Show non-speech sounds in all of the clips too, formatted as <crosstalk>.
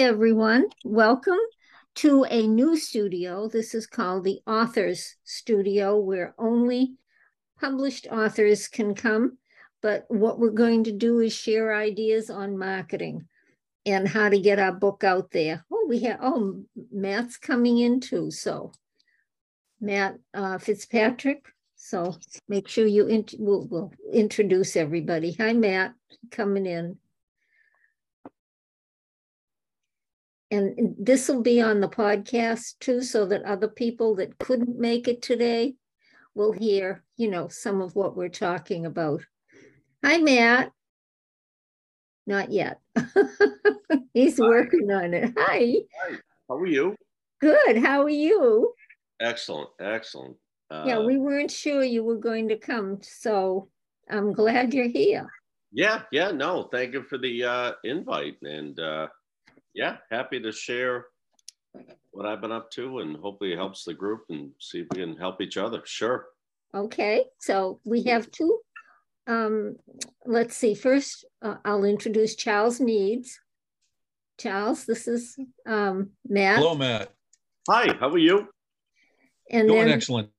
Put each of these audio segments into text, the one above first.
everyone. Welcome to a new studio. This is called the Authors Studio, where only published authors can come. But what we're going to do is share ideas on marketing and how to get our book out there. Oh, we have, oh, Matt's coming in too. So, Matt uh, Fitzpatrick. So, make sure you int- we'll, we'll introduce everybody. Hi, Matt, coming in. And this will be on the podcast too, so that other people that couldn't make it today will hear, you know, some of what we're talking about. Hi, Matt. Not yet. <laughs> He's Hi. working on it. Hi. Hi. How are you? Good. How are you? Excellent. Excellent. Uh, yeah, we weren't sure you were going to come, so I'm glad you're here. Yeah, yeah, no, thank you for the uh, invite. And uh, yeah, happy to share what I've been up to and hopefully it helps the group and see if we can help each other. Sure. Okay, so we have two. Um, let's see, first uh, I'll introduce Charles Meades. Charles, this is um, Matt. Hello, Matt. Hi, how are you? And Doing then, excellent.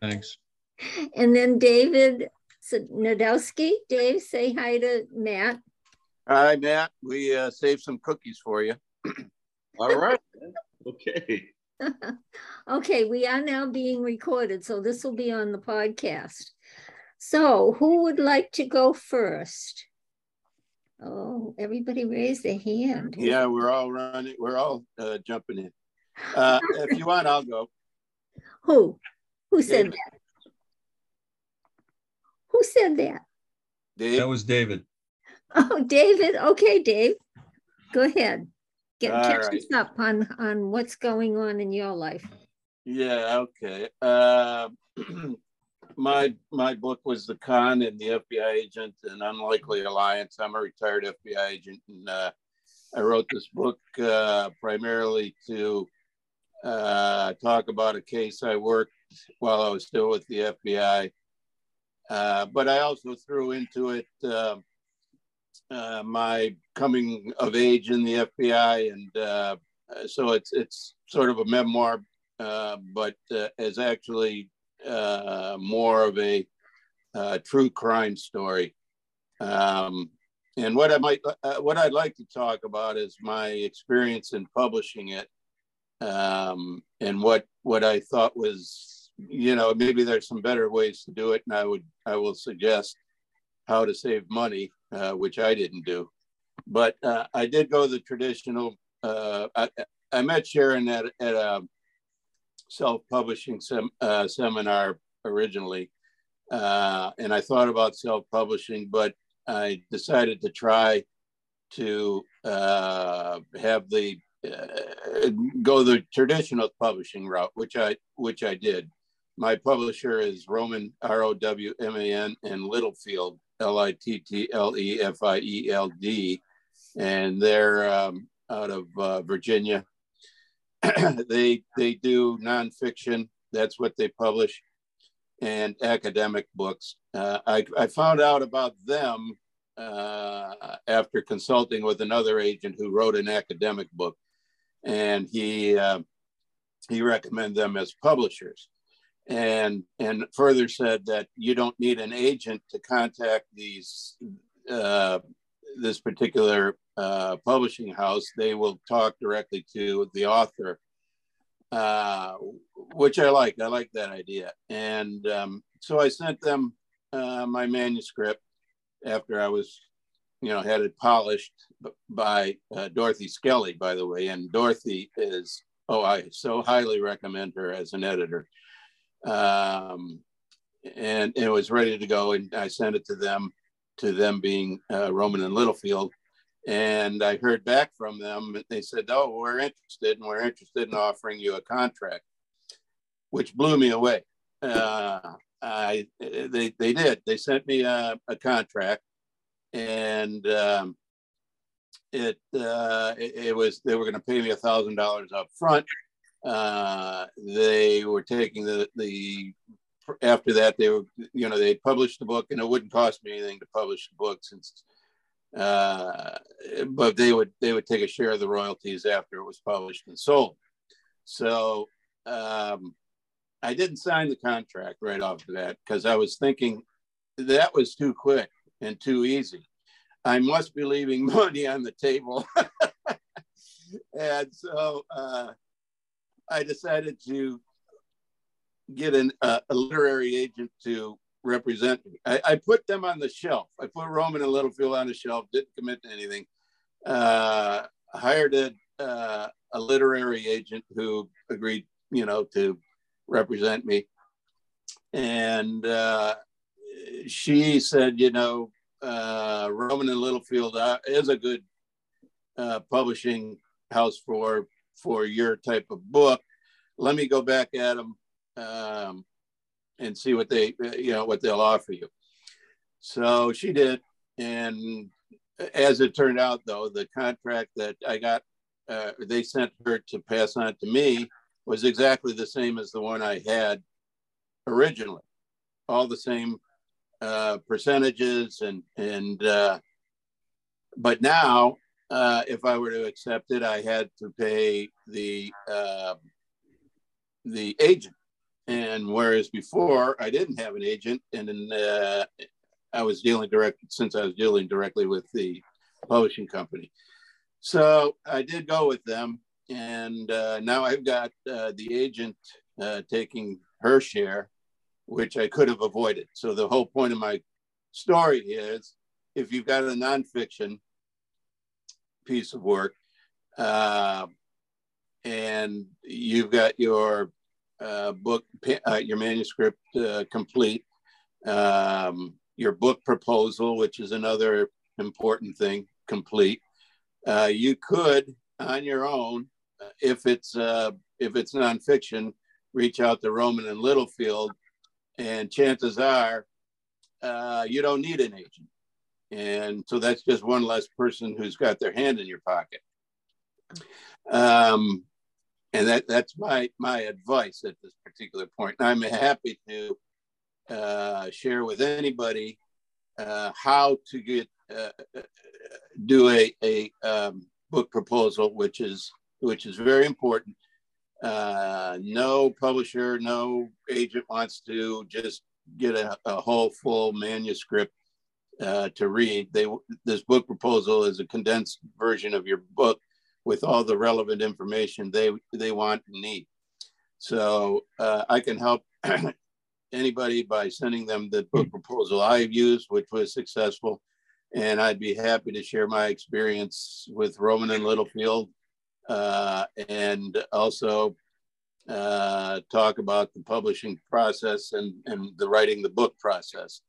Thanks. <laughs> <laughs> And then David Nadolski. Dave, say hi to Matt. Hi, Matt. We uh, saved some cookies for you. <clears throat> All right. okay. <laughs> okay, we are now being recorded, so this will be on the podcast. So, who would like to go first? Oh, everybody raised their hand. Yeah, we're all running. We're all uh, jumping in. Uh, if you want, I'll go. Who? Who said David. that? Who said that? Dave. That was David. <laughs> Oh, David. Okay, Dave. Go ahead. Get catch right. us up on on what's going on in your life. Yeah. Okay. Uh, <clears throat> my my book was the con and the FBI agent and unlikely alliance. I'm a retired FBI agent, and uh, I wrote this book uh, primarily to uh, talk about a case I worked while I was still with the FBI. Uh, but I also threw into it uh, my coming of age in the FBI, and uh, so it's it's sort of a memoir, uh, but uh, is actually uh, more of a true crime story. Um, and what I might what I'd like to talk about is my experience in publishing it, um, and what what I thought was you know maybe there's some better ways to do it, and I would I will suggest how to save money uh, which I didn't do. But uh, I did go the traditional. Uh, I, I, met Sharon at, at a self-publishing sem, uh, seminar originally, uh, and I thought about self-publishing, but I decided to try to have the go the traditional publishing route, which I which I did. My publisher is Rowman R O W M A N and Littlefield L I T T L E F I E L D, and they're um, out of uh, Virginia. <clears throat> they they do nonfiction. That's what they publish, and academic books. Uh, I I found out about them uh, after consulting with another agent who wrote an academic book, and he uh, he recommended them as publishers and and further said that you don't need an agent to contact these uh, this particular uh, publishing house. They will talk directly to the author, uh, which I like. I like that idea, and um, so I sent them uh, my manuscript after I was, you know, had it polished by uh, Dorothy Skelly, by the way. And Dorothy is oh, I so highly recommend her as an editor um, and it was ready to go. And I sent it to them, to them being uh, Rowman and Littlefield. And I heard back from them. They said, "Oh, we're interested, and we're interested in offering you a contract," which blew me away. Uh, I they they did. They sent me a, a contract, and um, it, uh, it, it was they were going to pay me a thousand dollars up front uh, they were taking the the after that they were you know they published the book and it wouldn't cost me anything to publish the book since uh, but they would they would take a share of the royalties after it was published and sold. So um, I didn't sign the contract right off the bat because I was thinking that was too quick and too easy. I must be leaving <laughs> money on the table. <laughs> and so uh, I decided to get an, uh, a literary agent to represent me. I, I, put them on the shelf. I put Rowman and Littlefield on the shelf, didn't commit to anything. Uh, hired a, uh, a literary agent who agreed, you know, to represent me. And uh, she said, you know, uh, Rowman and Littlefield uh, is a good uh, publishing house for for your type of book. Let me go back at them um, and see what they, you know, what they'll offer you. So she did, and as it turned out, though, the contract that I got, uh, they sent her to pass on to me was exactly the same as the one I had originally. All the same uh, percentages and and uh, but now uh, if I were to accept it, I had to pay the uh, the agent, and whereas before I didn't have an agent, and then uh, I was dealing direct since I was dealing directly with the publishing company. So I did go with them, and uh, now I've got uh, the agent taking her share, which I could have avoided. So the whole point of my story is, if you've got a nonfiction piece of work, uh, and you've got your uh, book, uh, your manuscript uh, complete, um, your book proposal, which is another important thing, complete. Uh, you could, on your own, if it's uh, if it's nonfiction, reach out to Rowman and Littlefield, and chances are uh, you don't need an agent. And so that's just one less person who's got their hand in your pocket. Um, and that, that's my, my advice at this particular point. I'm happy to uh, share with anybody uh, how to get uh, do a, a um, book proposal, which is which is very important. Uh, no publisher, no agent wants to just get a, a whole full manuscript uh, to read. They this book proposal is a condensed version of your book with all the relevant information they they want and need. So uh, I can help <clears throat> anybody by sending them the book proposal I've used, which was successful, and I'd be happy to share my experience with Rowman and Littlefield, uh, and also uh, talk about the publishing process and, and the writing the book process.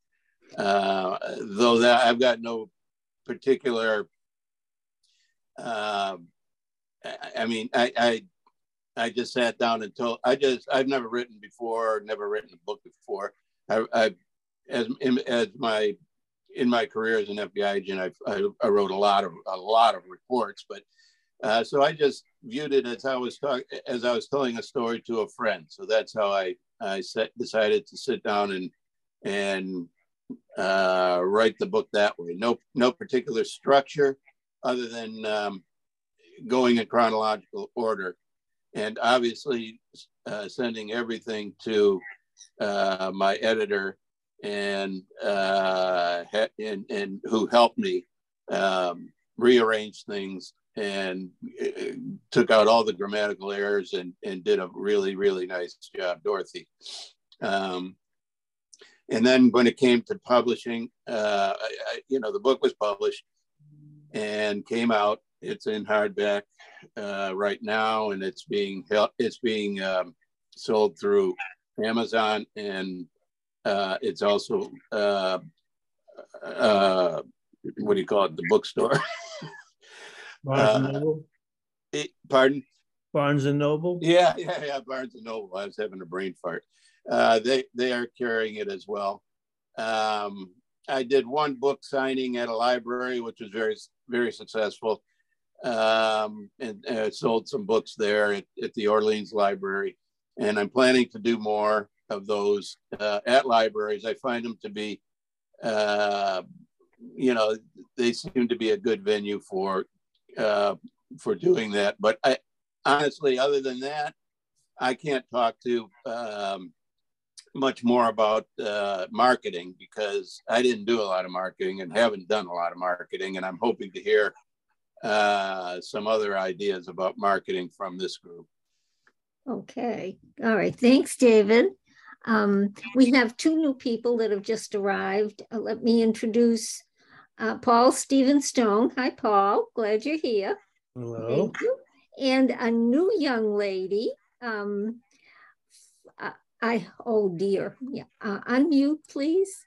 Uh, though that I've got no particular, uh, I mean, I, I, I just sat down and told, I just, I've never written before, never written a book before. I, I as, as my, in my career as an FBI agent, I, I, I wrote a lot of, a lot of reports, but uh, so I just viewed it as I was talking, as I was telling a story to a friend. So that's how I I set, decided to sit down and and uh, write the book that way. No no particular structure, other than um, going in chronological order, and obviously uh, sending everything to uh, my editor and uh, and and who helped me um, rearrange things and uh, took out all the grammatical errors and, and did a really, really nice job, Dorothy. Um, and then when it came to publishing, uh, I, I, you know, the book was published and came out. It's in hardback uh, right now, and it's being it's being um, sold through Amazon, and uh, it's also uh, uh, what do you call it? The bookstore. <laughs> Barnes and uh, Noble. It, pardon? Barnes and Noble. Yeah, yeah, yeah. Barnes and Noble. I was having a brain fart. Uh, they they are carrying it as well. Um, I did one book signing at a library, which was very very successful, um, and, and I sold some books there at, at, the Orleans Library. And I'm planning to do more of those uh, at libraries. I find them to be uh, you know, they seem to be a good venue for uh, for doing that. But I honestly, other than that, I can't talk to um, much more about uh, marketing because I didn't do a lot of marketing and haven't done a lot of marketing, and I'm hoping to hear uh, some other ideas about marketing from this group. Okay. All right. Thanks, David. Um, we have two new people that have just arrived. Uh, let me introduce uh, Paul Steven Stone. Hi, Paul. Glad you're here. Hello. Thank you. And a new young lady. Um, I oh dear. Yeah. Uh, unmute, please.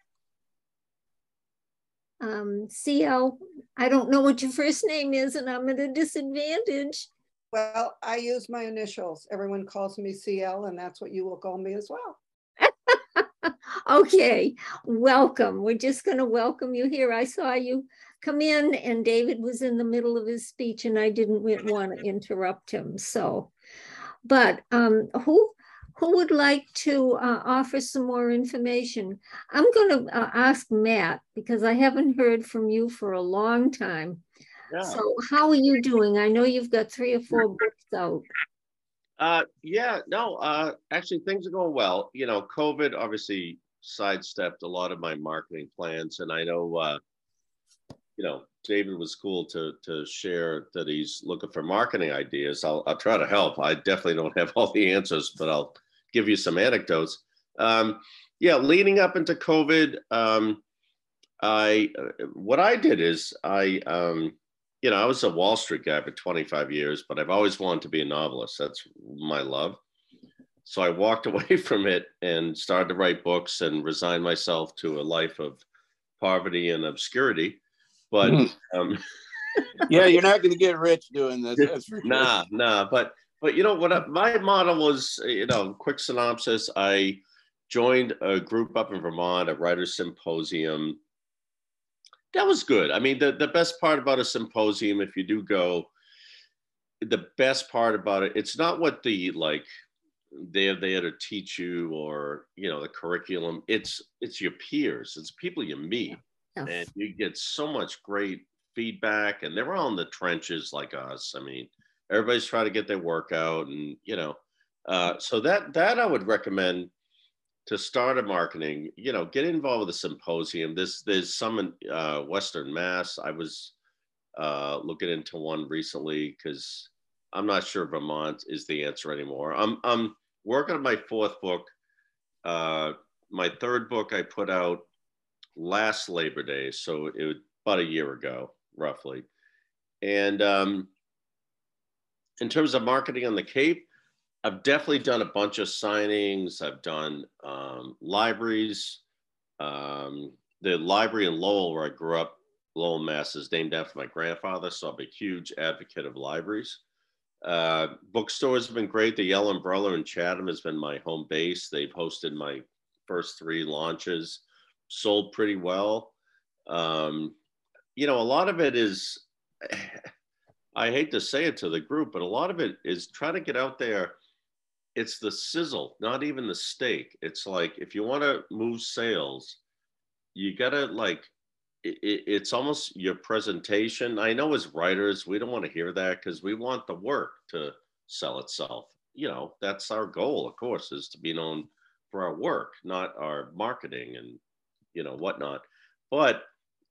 Um, CL. I don't know what your first name is, and I'm at a disadvantage. Well, I use my initials. Everyone calls me CL, and that's what you will call me as well. <laughs> okay, welcome. We're just going to welcome you here. I saw you come in, and David was in the middle of his speech, and I didn't want to interrupt him. So, but um, who who would like to uh, offer some more information? I'm going to uh, ask Matt because I haven't heard from you for a long time. Yeah. So, how are you doing? I know you've got three or four books out. Uh, yeah, no, uh, actually things are going well. You know, COVID obviously sidestepped a lot of my marketing plans, and I know, uh, you know, David was cool to to share that he's looking for marketing ideas. I'll I'll try to help. I definitely don't have all the answers, but I'll give you some anecdotes. Um, yeah, leading up into COVID, um, I what I did is I um, you know, I was a Wall Street guy for 25 years, but I've always wanted to be a novelist. That's my love. So I walked <laughs> away from it and started to write books and resigned myself to a life of poverty and obscurity. But mm. um, <laughs> yeah, you're not going to get rich doing this. <laughs> Sure. Nah, nah. But but you know what? I, my model was, uh, you know, quick synopsis. I joined a group up in Vermont, a writers symposium that was good. I mean, the, the best part about a symposium, if you do go, the best part about it, it's not what the like they're there to teach you or you know the curriculum. It's it's your peers, it's people you meet, yes. and you get so much great feedback, and they're all in the trenches like us. I mean, everybody's trying to get their workout, and you know, uh, so that that I would recommend to start a marketing, you know, get involved with a symposium. There's there's some in uh, Western Mass. I was uh, looking into one recently because I'm not sure Vermont is the answer anymore. I'm I'm working on my fourth book. Uh, my third book I put out last Labor Day, so it was about a year ago, roughly. And um, in terms of marketing on the Cape, I've definitely done a bunch of signings. I've done um, libraries. Um, the library in Lowell, where I grew up, Lowell, Mass, is named after my grandfather, so I'm a huge advocate of libraries. Uh, bookstores have been great. The Yellow Umbrella in Chatham has been my home base. They've hosted my first three launches, sold pretty well. Um, you know, a lot of it is, I hate to say it to the group, but a lot of it is trying to get out there it's the sizzle, not even the steak. It's like if you want to move sales, you gotta like it, it's almost your presentation. I know as writers, we don't want to hear that because we want the work to sell itself. You know, that's our goal, of course, is to be known for our work, not our marketing and you know whatnot. But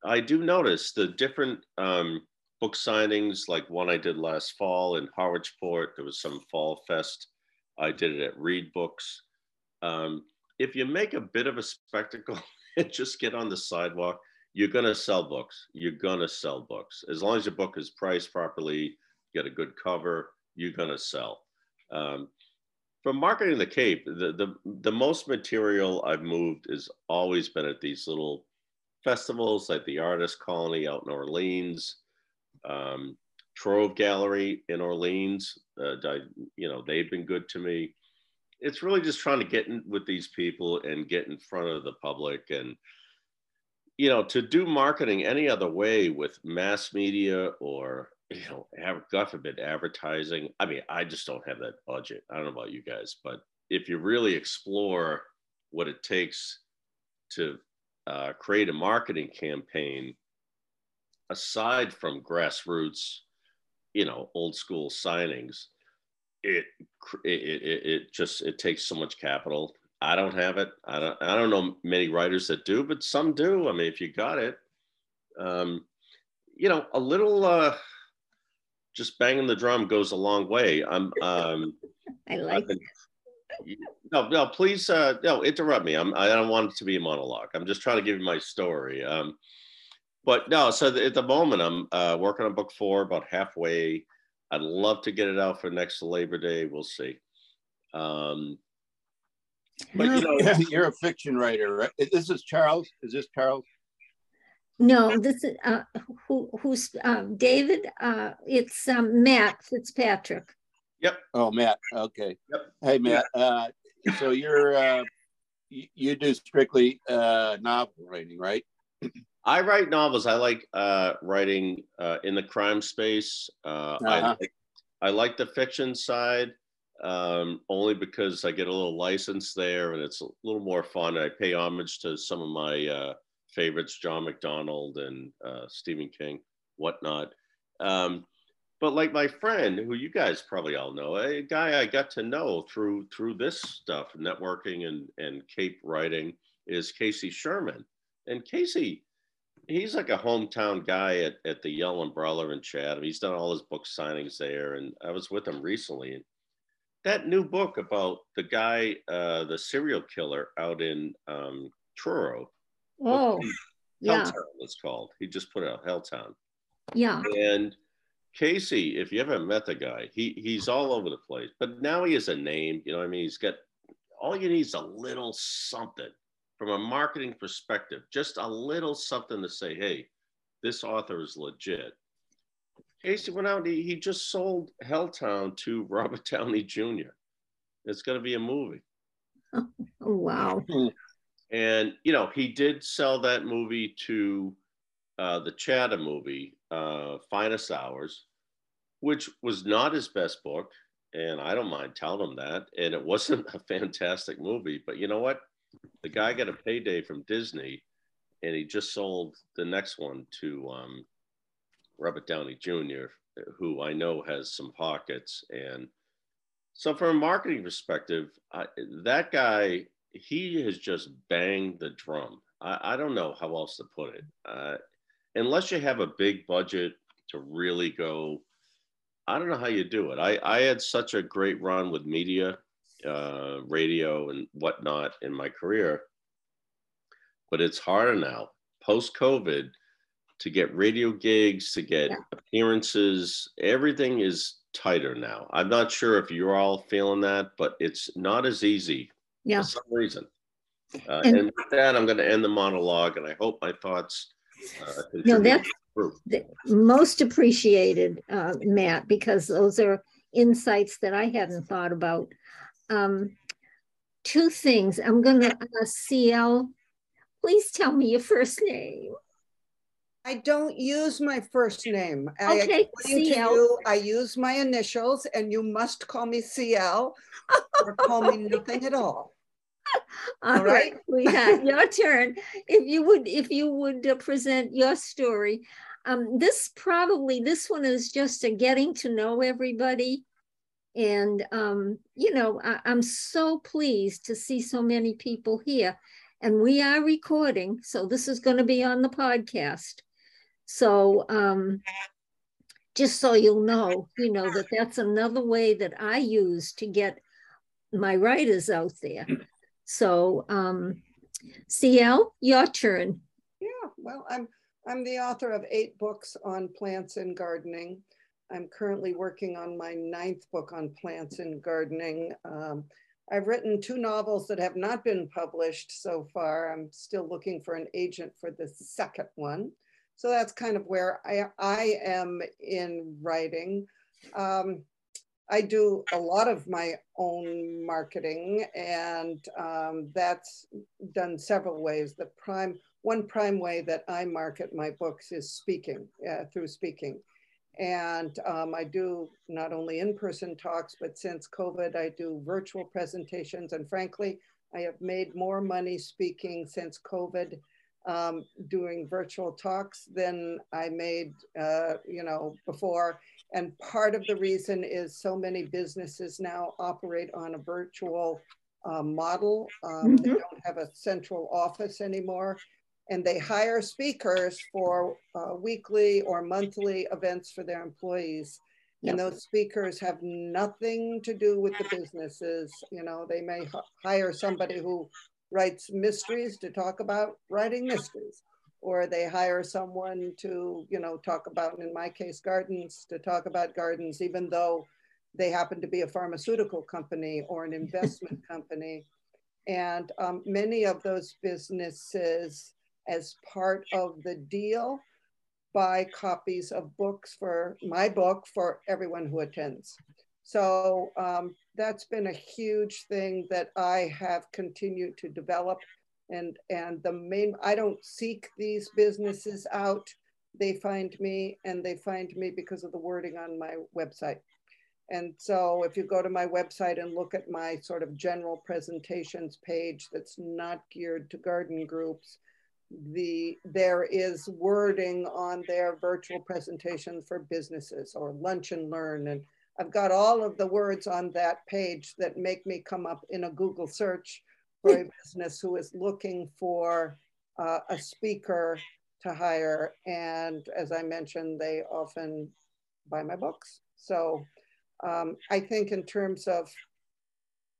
I do notice the different um, book signings, like one I did last fall in Harwichport. There was some fall fest I did it at Read Books. Um, if you make a bit of a spectacle <laughs> and just get on the sidewalk, you're going to sell books. You're going to sell books. As long as your book is priced properly, get a good cover, you're going to sell. Um, marketing the Cape, the, the, the most material I've moved has always been at these little festivals like the Artist Colony out in Orleans, um, Trove Gallery in Orleans. Uh, you know, they've been good to me. It's really just trying to get in with these people and get in front of the public and, you know, to do marketing any other way with mass media or, you know, have, God forbid, advertising. I mean, I just don't have that budget. I don't know about you guys, but if you really explore what it takes to uh, create a marketing campaign aside from grassroots, you know, old school signings, it, it, it, it just, it takes so much capital. I don't have it. I don't, I don't know many writers that do, but some do. I mean, if you got it, um, you know, a little, uh, just banging the drum goes a long way. I'm, um, <laughs> I like been, no, no, please, uh, no, interrupt me. I'm, I don't want it to be a monologue. I'm just trying to give you my story. Um, but no, so at the moment I'm uh, working on book four, about halfway. I'd love to get it out for next Labor Day. We'll see. Um, but you know, <laughs> you're a fiction writer, right? This is Charles. Is this Charles? No, this is uh, who who's um, David. Uh, it's um, Matt Fitzpatrick. Yep. Oh, Matt. Okay. Yep. Hey, Matt. Uh, so you're uh, you, you do strictly uh, novel writing, right? <clears throat> I write novels. I like uh, writing uh, in the crime space. Uh, uh-huh. I, I like the fiction side um, only because I get a little license there and it's a little more fun. I pay homage to some of my uh, favorites, John McDonald and uh, Stephen King, whatnot. Um, but like my friend, who you guys probably all know, a guy I got to know through through this stuff, networking and and Cape writing, is Casey Sherman. And Casey, he's like a hometown guy at, at the Yellow Umbrella in Chatham. He's done all his book signings there, and I was with him recently. That new book about the guy, uh, the serial killer out in um, Truro. Oh, yeah. Helltown, it's called. He just put it out Helltown. Yeah. And Casey, if you ever met the guy, he he's all over the place. But now he has a name. You know, I mean, he's got all you need is a little something from a marketing perspective, just a little something to say, hey, this author is legit. Casey went out. He, he just sold Helltown to <laughs> Robert Downey Jr. It's going to be a movie. Oh, wow. <laughs> And you know, he did sell that movie to uh, the Chatham movie, uh, Finest Hours, which was not his best book. And I don't mind telling him that. And it wasn't <laughs> a fantastic movie. But you know what? The guy got a payday from Disney and he just sold the next one to um, Robert Downey Jr., who I know has some pockets. And so, from a marketing perspective, I, that guy, he has just banged the drum. I, I don't know how else to put it. Uh, unless you have a big budget to really go, I don't know how you do it. I, I had such a great run with media, uh, radio, and whatnot in my career, but it's harder now post COVID to get radio gigs, to get yeah. appearances. Everything is tighter now. I'm not sure if you're all feeling that, but it's not as easy yeah. for some reason. Uh, and, and, with that, I'm going to end the monologue, and I hope my thoughts uh, no, that's most appreciated, uh, Matt, because those are insights that I hadn't thought about. Um, two things. I'm going to uh, CL. Please tell me your first name. I don't use my first name. Okay, I CL. You, I use my initials, and you must call me CL or call me <laughs> nothing at all. all, all right, right. We have your turn. If you would, if you would uh, present your story. Um, this probably this one is just a getting to know everybody, and um, you know I, I'm so pleased to see so many people here, and we are recording, so this is going to be on the podcast. So um, just so you'll know, you know that that's another way that I use to get my writers out there. So, um, CL, your turn. Yeah, well, I'm I'm the author of eight books on plants and gardening. I'm currently working on my ninth book on plants and gardening. Um, I've written two novels that have not been published so far. I'm still looking for an agent for the second one. So that's kind of where I, I am in writing. Um, I do a lot of my own marketing, and um, that's done several ways. The prime one prime way that I market my books is speaking uh, through speaking, and um, I do not only in-person talks, but since COVID, I do virtual presentations. And frankly, I have made more money speaking since COVID um, doing virtual talks than I made, uh, you know, before. And part of the reason is so many businesses now operate on a virtual uh, model. Um, They Mhm. don't have a central office anymore. And they hire speakers for uh, weekly or monthly events for their employees. And those speakers have nothing to do with the businesses. You know, they may hire somebody who writes mysteries to talk about writing mysteries. Or they hire someone to, you know, talk about, in my case, gardens, to talk about gardens, even though they happen to be a pharmaceutical company or an <laughs> investment company. And um, many of those businesses, as part of the deal, buy copies of books for my book for everyone who attends. So um, that's been a huge thing that I have continued to develop. And, and the main, I don't seek these businesses out. They find me and they find me because of the wording on my website. And so if you go to my website and look at my sort of general presentations page that's not geared to garden groups, the there is wording on their virtual presentations for businesses or lunch and learn and I've got all of the words on that page that make me come up in a Google search for a <laughs> business who is looking for uh, a speaker to hire. And as I mentioned, they often buy my books. So um, I think in terms of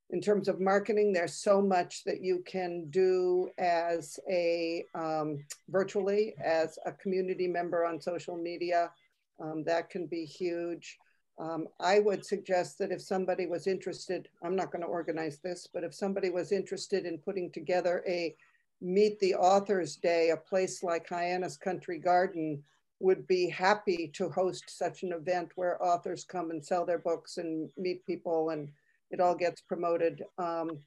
in terms of marketing, there's so much that you can do as a um, virtually as a community member on social media. Um, that can be huge. Um, I would suggest that if somebody was interested, I'm not going to organize this, but if somebody was interested in putting together a Meet the Authors Day, a place like Hyannis Country Garden would be happy to host such an event where authors come and sell their books and meet people and it all gets promoted. Um,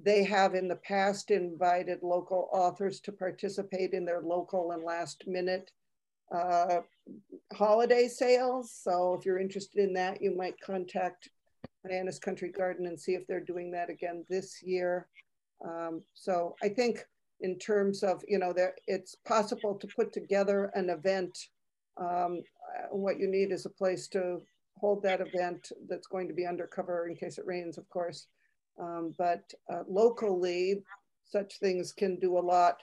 they have in the past invited local authors to participate in their local and last minute uh, holiday sales. So if you're interested in that, you might contact Hyannis Country Garden and see if they're doing that again this year. Um, so I think in terms of, you know, there it's possible to put together an event. Um, what you need is a place to hold that event that's going to be undercover in case it rains, of course. Um, but uh, locally, such things can do a lot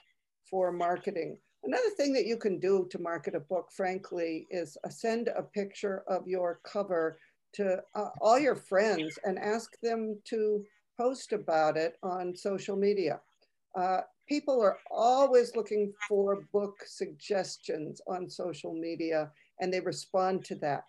for marketing. Another thing that you can do to market a book, frankly, is uh, send a picture of your cover to uh, all your friends and ask them to post about it on social media. Uh, people are always looking for book suggestions on social media and they respond to that.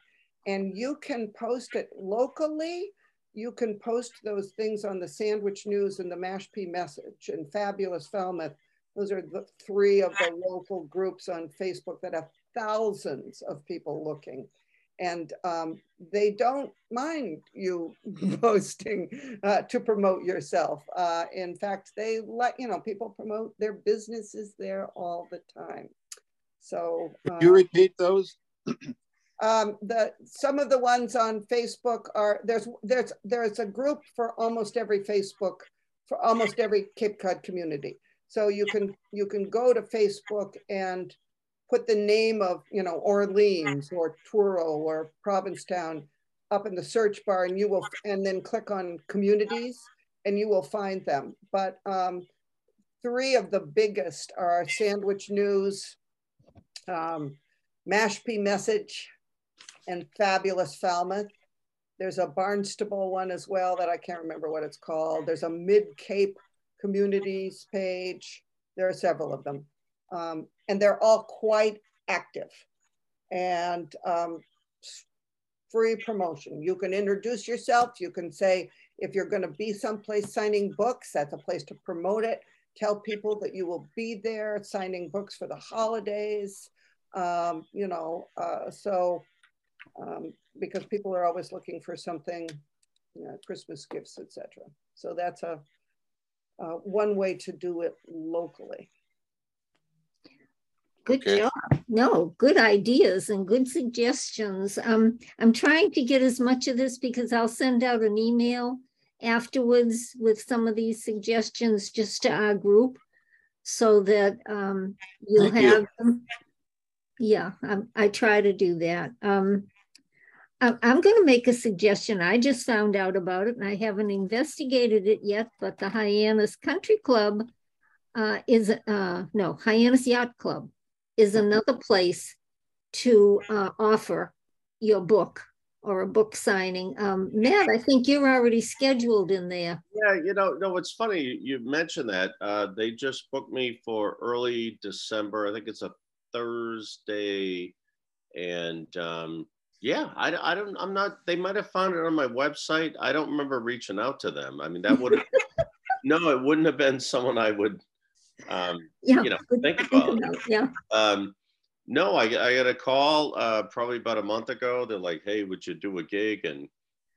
And you can post it locally. You can post those things on the Sandwich News and the Mashpee Message and Fabulous Falmouth. Those are the three of the local groups on Facebook that have thousands of people looking. And um, they don't mind you <laughs> posting uh, to promote yourself. Uh, in fact, they let, you know, people promote their businesses there all the time. So, Could you uh, repeat those? <clears throat> um, the some of the ones on Facebook are there's there's there's a group for almost every Facebook for almost every Cape Cod community. So you can you can go to Facebook and put the name of you know Orleans or Truro or Provincetown up in the search bar, and you will and then click on communities, and you will find them. But um, three of the biggest are Sandwich News, um, Mashpee Message, and Fabulous Falmouth. There's a Barnstable one as well that I can't remember what it's called. There's a Mid Cape Communities page. There are several of them. Um, and they're all quite active and um, free promotion. You can introduce yourself. You can say, if you're going to be someplace signing books, that's a place to promote it. Tell people that you will be there signing books for the holidays. Um, you know, uh, so um, because people are always looking for something, you know, Christmas gifts, etc. So that's a uh, one way to do it locally. Good Okay. job. No, good ideas and good suggestions. Um, I'm trying to get as much of this because I'll send out an email afterwards with some of these suggestions just to our group. so that um, you'll Thank you. have them. Yeah, I, I try to do that. Um, I, I'm going to make a suggestion. I just found out about it and I haven't investigated it yet, but the Hyannis Country Club uh, is, uh, no, Hyannis Yacht Club is another place to uh, offer your book or a book signing. Um, Matt, I think you're already scheduled in there. Yeah, you know, no, it's funny you- you mentioned that. Uh, they just booked me for early December. I think it's a Thursday, and um, yeah, I, I don't, I'm not. They might have found it on my website. I don't remember reaching out to them. I mean, that would have. <laughs> no, it wouldn't have been someone I would. Um, Yeah. You know, think about. Yeah. um, no, I, I got a call uh, probably about a month ago. They're like, "Hey, would you do a gig? And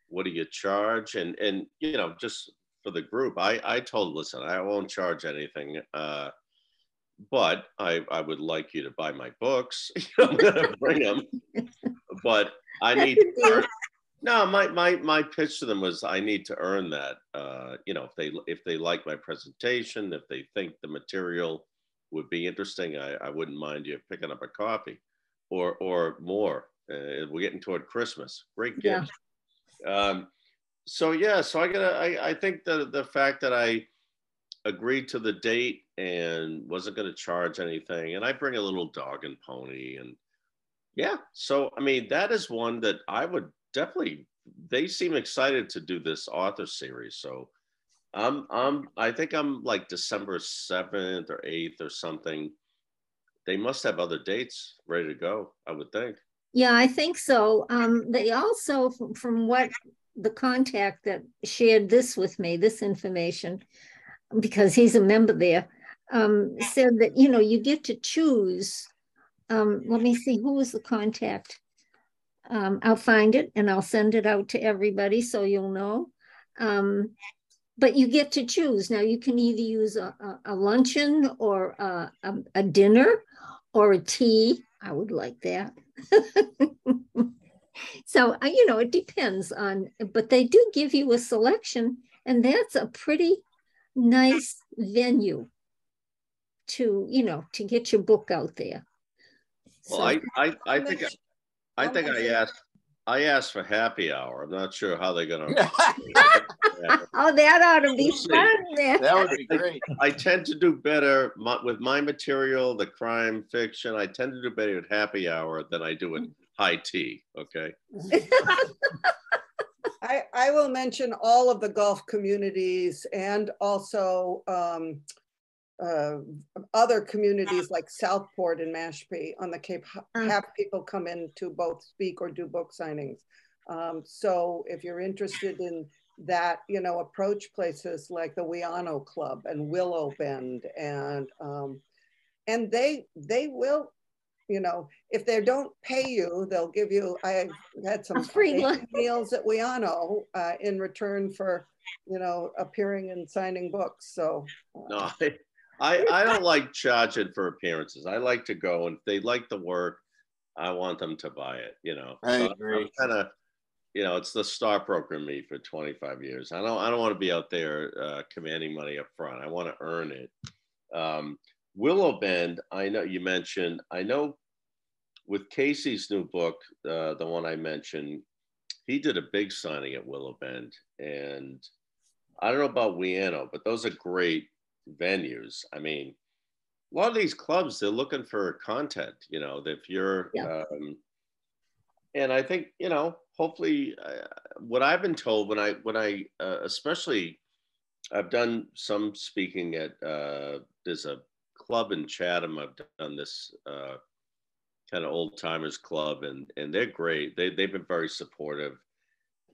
what do you charge?" And and you know, just for the group, I I told, listen, I won't charge anything, uh, but I I would like you to buy my books. <laughs> I'm gonna bring them, <laughs> but I need to <laughs> earn- no, my my my pitch to them was I need to earn that. Uh, you know, if they if they like my presentation, if they think the material would be interesting, I, I wouldn't mind you picking up a coffee or or more. Uh, we're getting toward Christmas. Great Yeah. gift. Um, so yeah, so I gotta. I I think the the fact that I agreed to the date and wasn't going to charge anything, and I bring a little dog and pony, and yeah. So I mean, that is one that I would definitely. They seem excited to do this author series, so I'm I'm I think I'm like December seventh or eighth or something. They must have other dates ready to go. I would think. Yeah, I think so. Um, they also, from, from what the contact that shared this with me, this information, because he's a member there, um, said that, you know, you get to choose. Um, let me see, who was the contact? Um, I'll find it and I'll send it out to everybody so you'll know. Um, but you get to choose. Now you can either use a, a, a luncheon or a, a, dinner or a tea. I would like that. <laughs> so, uh, you know, it depends on, but they do give you a selection, and that's a pretty nice venue to, you know, to get your book out there. Well, So- I I I think I I'll think I asked I asked for happy hour. I'm not sure how they're gonna. <laughs> <laughs> oh, that ought to be We'll fun there. That would be great. I tend to do better my, with my material, the crime fiction. I tend to do better at happy hour than I do at high tea. Okay. <laughs> I, I will mention all of the golf communities and also um, uh, other communities like Southport and Mashpee on the Cape Uh. have people come in to both speak or do book signings. Um, so if you're interested in that, you know, approach places like the Wianno Club and Willow Bend and um, and they they will, you know, if they don't pay you, they'll give you. I had some free meals at Wianno uh, in return for, you know, appearing and signing books. So uh, No, I, I don't like charging for appearances. I like to go and if they like the work, I want them to buy it. You know. I agree. Kind of. You know, it's the stockbroker in me for 25 years. I don't. I don't want to be out there uh, commanding money up front. I want to earn it. Um, Willow Bend. I know you mentioned. I know with Casey's new book, uh, the one I mentioned, he did a big signing at Willow Bend, and I don't know about Wianno, but those are great venues. I mean, a lot of these clubs they're looking for content. You know, if you're, Yeah. um, and I think you know, hopefully, uh, what I've been told when I when I uh, especially, I've done some speaking at uh, there's a club in Chatham. I've done this. Uh, kind of old timers club and and they're great they, they've been very supportive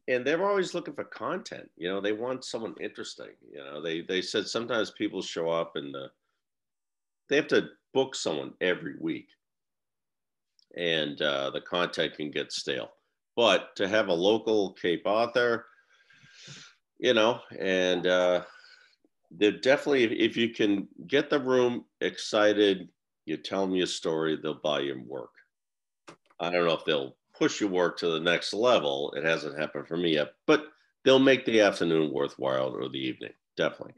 and they're always looking for content you know they want someone interesting you know they they said sometimes people show up and the, they have to book someone every week. And uh, the content can get stale. But to have a local cape author you know and uh, they're definitely if, if you can get the room excited you tell them your story they'll buy your work. I don't know if they'll push your work to the next level it hasn't happened for me yet but they'll make the afternoon worthwhile or the evening definitely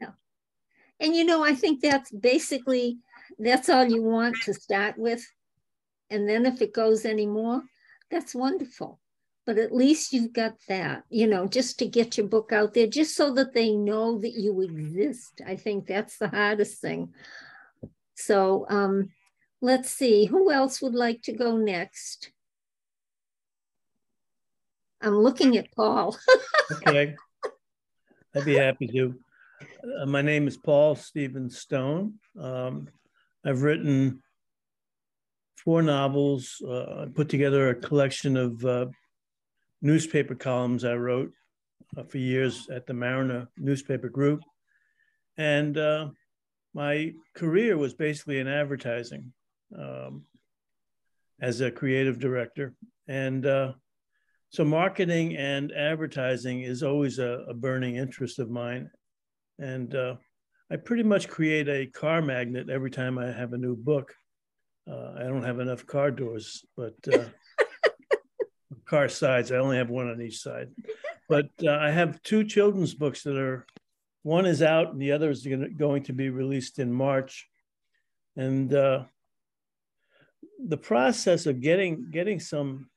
And you know, I think that's basically that's all you want to start with. And then if it goes anymore, that's wonderful. But at least you've got that, you know, just to get your book out there, just so that they know that you exist. I think that's the hardest thing. So um, let's see, who else would like to go next? I'm looking at Paul. <laughs> Okay. I'd be happy to. Uh, my name is Paul Steven Stone. Um, I've written four novels. Uh, I put together a collection of uh, newspaper columns I wrote uh, for years at the Mariner newspaper group. And uh, my career was basically in advertising um, as a creative director. And uh, so marketing and advertising is always a, a burning interest of mine. And uh, I pretty much create a car magnet every time I have a new book. Uh, I don't have enough car doors, but uh, <laughs> car sides. I only have one on each side. But uh, I have two children's books that are, one is out and the other is going to be released in March. And uh, the process of getting getting some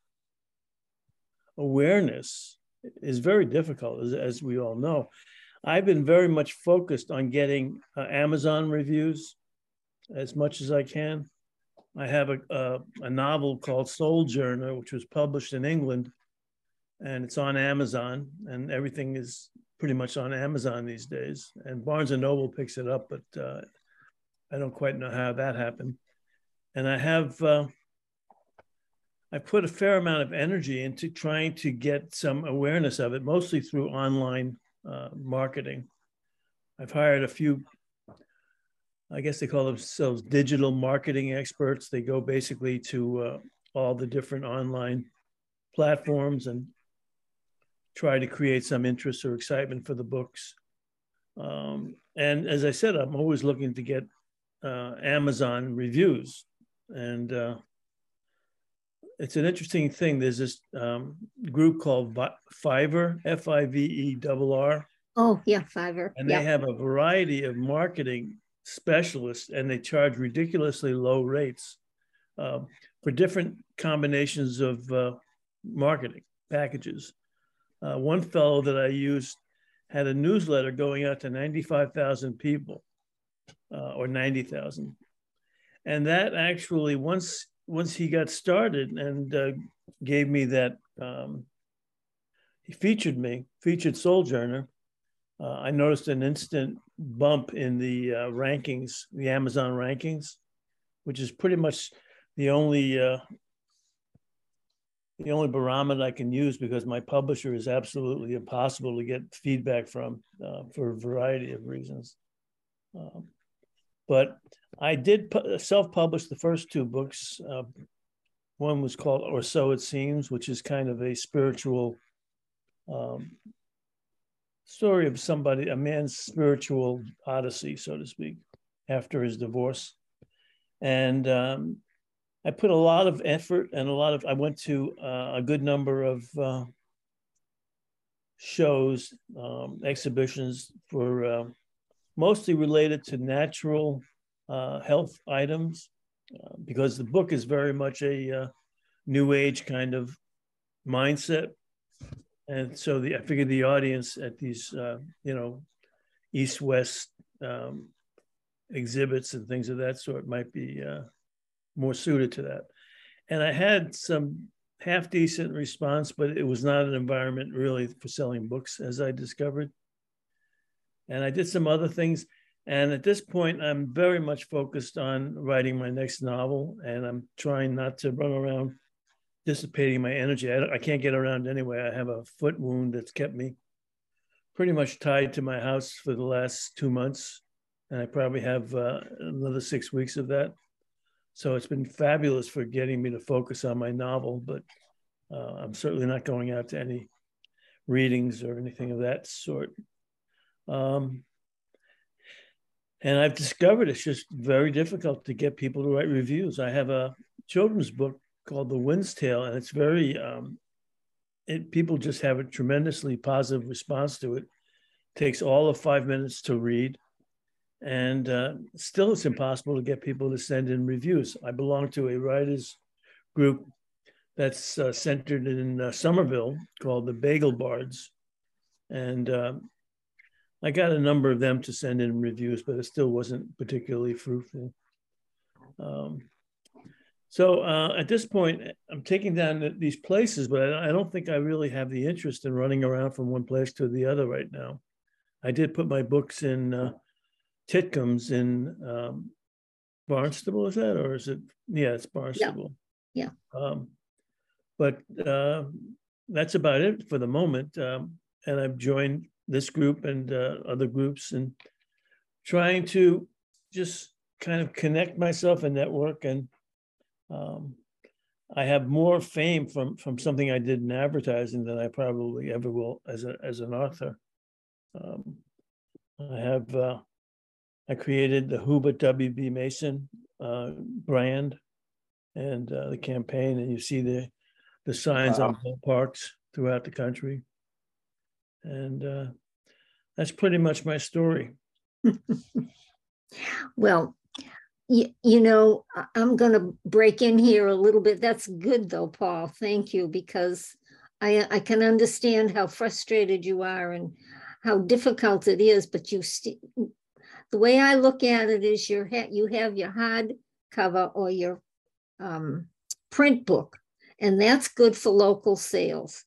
awareness is very difficult, as, as we all know. I've been very much focused on getting uh, Amazon reviews as much as I can. I have a, a, a, novel called Sojourner, which was published in England, and it's on Amazon, and everything is pretty much on Amazon these days. And Barnes and Noble picks it up, but uh, I don't quite know how that happened. And I have uh, I put a fair amount of energy into trying to get some awareness of it, mostly through online uh, marketing. I've hired a few, I guess they call themselves digital marketing experts. They go basically to uh, all the different online platforms and try to create some interest or excitement for the books. Um, and as I said, I'm always looking to get uh, Amazon reviews. And uh, it's an interesting thing. There's this um, group called Fiverr, F I V E R R. Oh, yeah, Fiverr. And they have a variety of marketing specialists, and they charge ridiculously low rates uh, for different combinations of uh, marketing packages. Uh, one fellow that I used had a newsletter going out to 95,000 people uh, or 90,000. And that actually, once once he got started and uh, gave me that, um, he featured me, featured Sojourner. Uh, I noticed an instant bump in the uh, rankings, the Amazon rankings, which is pretty much the only uh, the only barometer I can use because my publisher is absolutely impossible to get feedback from uh, for a variety of reasons. Um, but I did self-publish the first two books. Uh, one was called "Or So It Seems," which is kind of a spiritual um, story of somebody, a man's spiritual odyssey, so to speak, after his divorce. And um, I put a lot of effort and a lot of. I went to uh, a good number of uh, shows, um, exhibitions for uh, mostly related to natural uh, health items uh, because the book is very much a uh, new age kind of mindset. And so the, I figured the audience at these, uh, you know, East West um, exhibits and things of that sort might be uh, more suited to that. And I had some half decent response, but it was not an environment really for selling books, as I discovered and I did some other things. And at this point, I'm very much focused on writing my next novel, and I'm trying not to run around dissipating my energy. I, I can't get around anyway. I have a foot wound that's kept me pretty much tied to my house for the last two months, and I probably have uh, another six weeks of that. So it's been fabulous for getting me to focus on my novel, but uh, I'm certainly not going out to any readings or anything of that sort. Um, and I've discovered it's just very difficult to get people to write reviews. I have a children's book called The Wind's Tale, and it's very, um, it, people just have a tremendously positive response to it. Takes all of five minutes to read, and uh, still it's impossible to get people to send in reviews. I belong to a writers group that's uh, centered in uh, Somerville called the Bagel Bards, and uh, I got a number of them to send in reviews, but it still wasn't particularly fruitful. Um, so uh, at this point, I'm taking down these places, but I don't think I really have the interest in running around from one place to the other right now. I did put my books in uh, Titcomb's in um, Barnstable, is that, or is it? Yeah, it's Barnstable. Yeah. yeah. Um, but uh, that's about it for the moment. Um, and I've joined this group and uh, other groups and trying to just kind of connect myself and network and um, I have more fame from from something I did in advertising than I probably ever will as a as an author. Um, I have uh, I created the Hubert WB Mason uh, brand and uh, the campaign, and you see the the signs wow. on parks throughout the country, and uh, that's pretty much my story. well, you, you know, I'm going to break in here a little bit. That's good though, Paul. Thank you, because I, I can understand how frustrated you are and how difficult it is. But you, st- the way I look at it is, your ha- you have your hard cover or your um, print book, and that's good for local sales.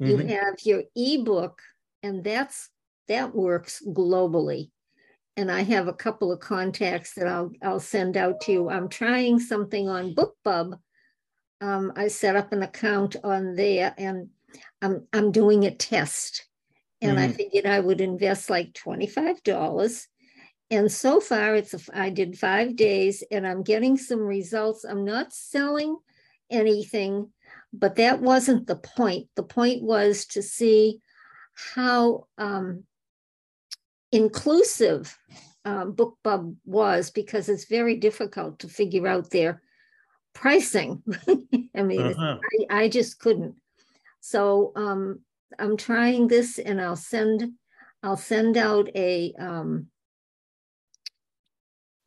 Mm-hmm. You have your ebook, and that's that works globally and I have a couple of contacts that I'll I'll send out to you. I'm trying something on BookBub. Um, I set up an account on there, and I'm I'm doing a test, and mm. I figured I would invest like twenty five dollars. And so far, it's a, I did five days, and I'm getting some results. I'm not selling anything, but that wasn't the point. The point was to see how um, inclusive um, BookBub was because it's very difficult to figure out their pricing. <laughs> I mean, uh-huh. I, I, just couldn't. So um, I'm trying this, and I'll send I'll send out a um,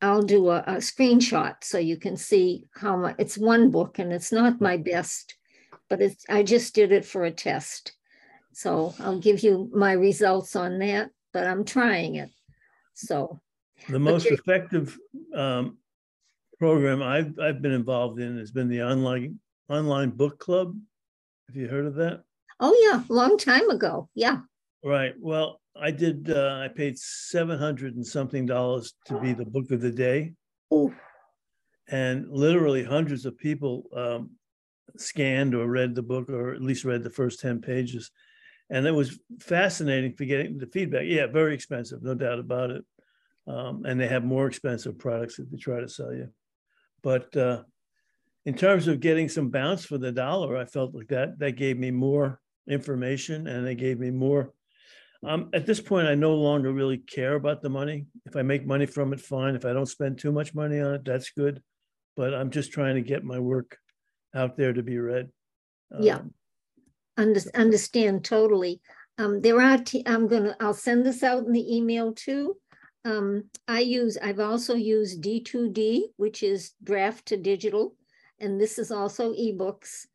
I'll do a, a screenshot so you can see how much it's one book, and it's not my best, but it's I just did it for a test. So I'll give you my results on that but I'm trying it. So the most effective um, program I've I've been involved in has been the online online book club. Have you heard of that? Oh yeah, long time ago. Yeah. Right. Well, I did. Uh, I paid seven hundred and something dollars to be the book of the day. Ooh. And literally hundreds of people um, scanned or read the book, or at least read the first ten pages and it was fascinating for getting the feedback. Yeah, very expensive, no doubt about it. Um, and they have more expensive products that they try to sell you. But uh, in terms of getting some bounce for the dollar, I felt like that that gave me more information and they gave me more. Um, at this point, I no longer really care about the money. If I make money from it, fine. If I don't spend too much money on it, that's good. But I'm just trying to get my work out there to be read. Um, yeah under, understand totally. Um, there are, t- I'm gonna, I'll send this out in the email too. Um, I use, I've also used D2D, which is draft to digital, and this is also ebooks.